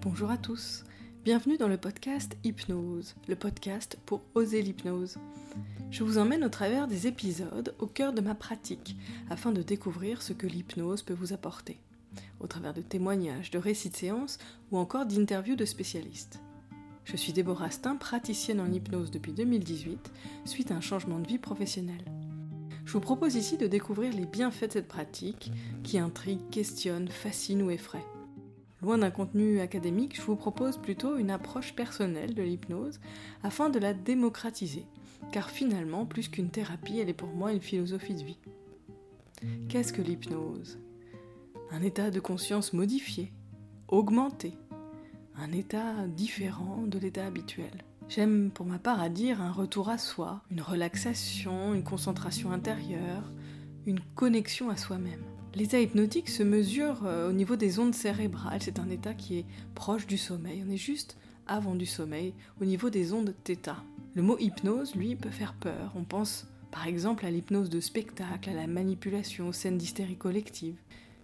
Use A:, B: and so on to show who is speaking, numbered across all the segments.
A: Bonjour à tous, bienvenue dans le podcast Hypnose, le podcast pour oser l'hypnose. Je vous emmène au travers des épisodes au cœur de ma pratique afin de découvrir ce que l'hypnose peut vous apporter, au travers de témoignages, de récits de séances ou encore d'interviews de spécialistes. Je suis Déborah Astin, praticienne en hypnose depuis 2018, suite à un changement de vie professionnelle. Je vous propose ici de découvrir les bienfaits de cette pratique qui intrigue, questionne, fascine ou effraie. Loin d'un contenu académique, je vous propose plutôt une approche personnelle de l'hypnose afin de la démocratiser, car finalement, plus qu'une thérapie, elle est pour moi une philosophie de vie. Qu'est-ce que l'hypnose? Un état de conscience modifié, augmenté, un état différent de l'état habituel. J'aime pour ma part à dire un retour à soi, une relaxation, une concentration intérieure, une connexion à soi-même. L'état hypnotique se mesure euh, au niveau des ondes cérébrales, c'est un état qui est proche du sommeil, on est juste avant du sommeil, au niveau des ondes θ. Le mot hypnose, lui, peut faire peur, on pense par exemple à l'hypnose de spectacle, à la manipulation, aux scènes d'hystérie collective.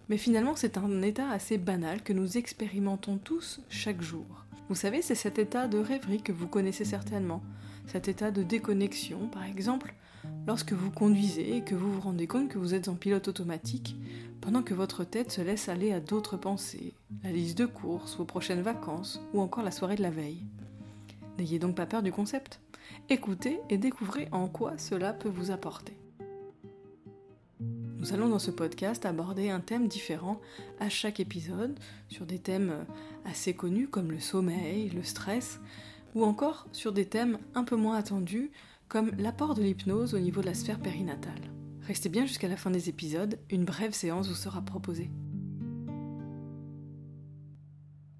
A: Mais finalement, c'est un état assez banal que nous expérimentons tous chaque jour. Vous savez, c'est cet état de rêverie que vous connaissez certainement, cet état de déconnexion, par exemple, lorsque vous conduisez et que vous vous rendez compte que vous êtes en pilote automatique, pendant que votre tête se laisse aller à d'autres pensées, la liste de courses, vos prochaines vacances, ou encore la soirée de la veille. N'ayez donc pas peur du concept. Écoutez et découvrez en quoi cela peut vous apporter. Nous allons dans ce podcast aborder un thème différent à chaque épisode, sur des thèmes assez connus comme le sommeil, le stress, ou encore sur des thèmes un peu moins attendus comme l'apport de l'hypnose au niveau de la sphère périnatale. Restez bien jusqu'à la fin des épisodes, une brève séance vous sera proposée.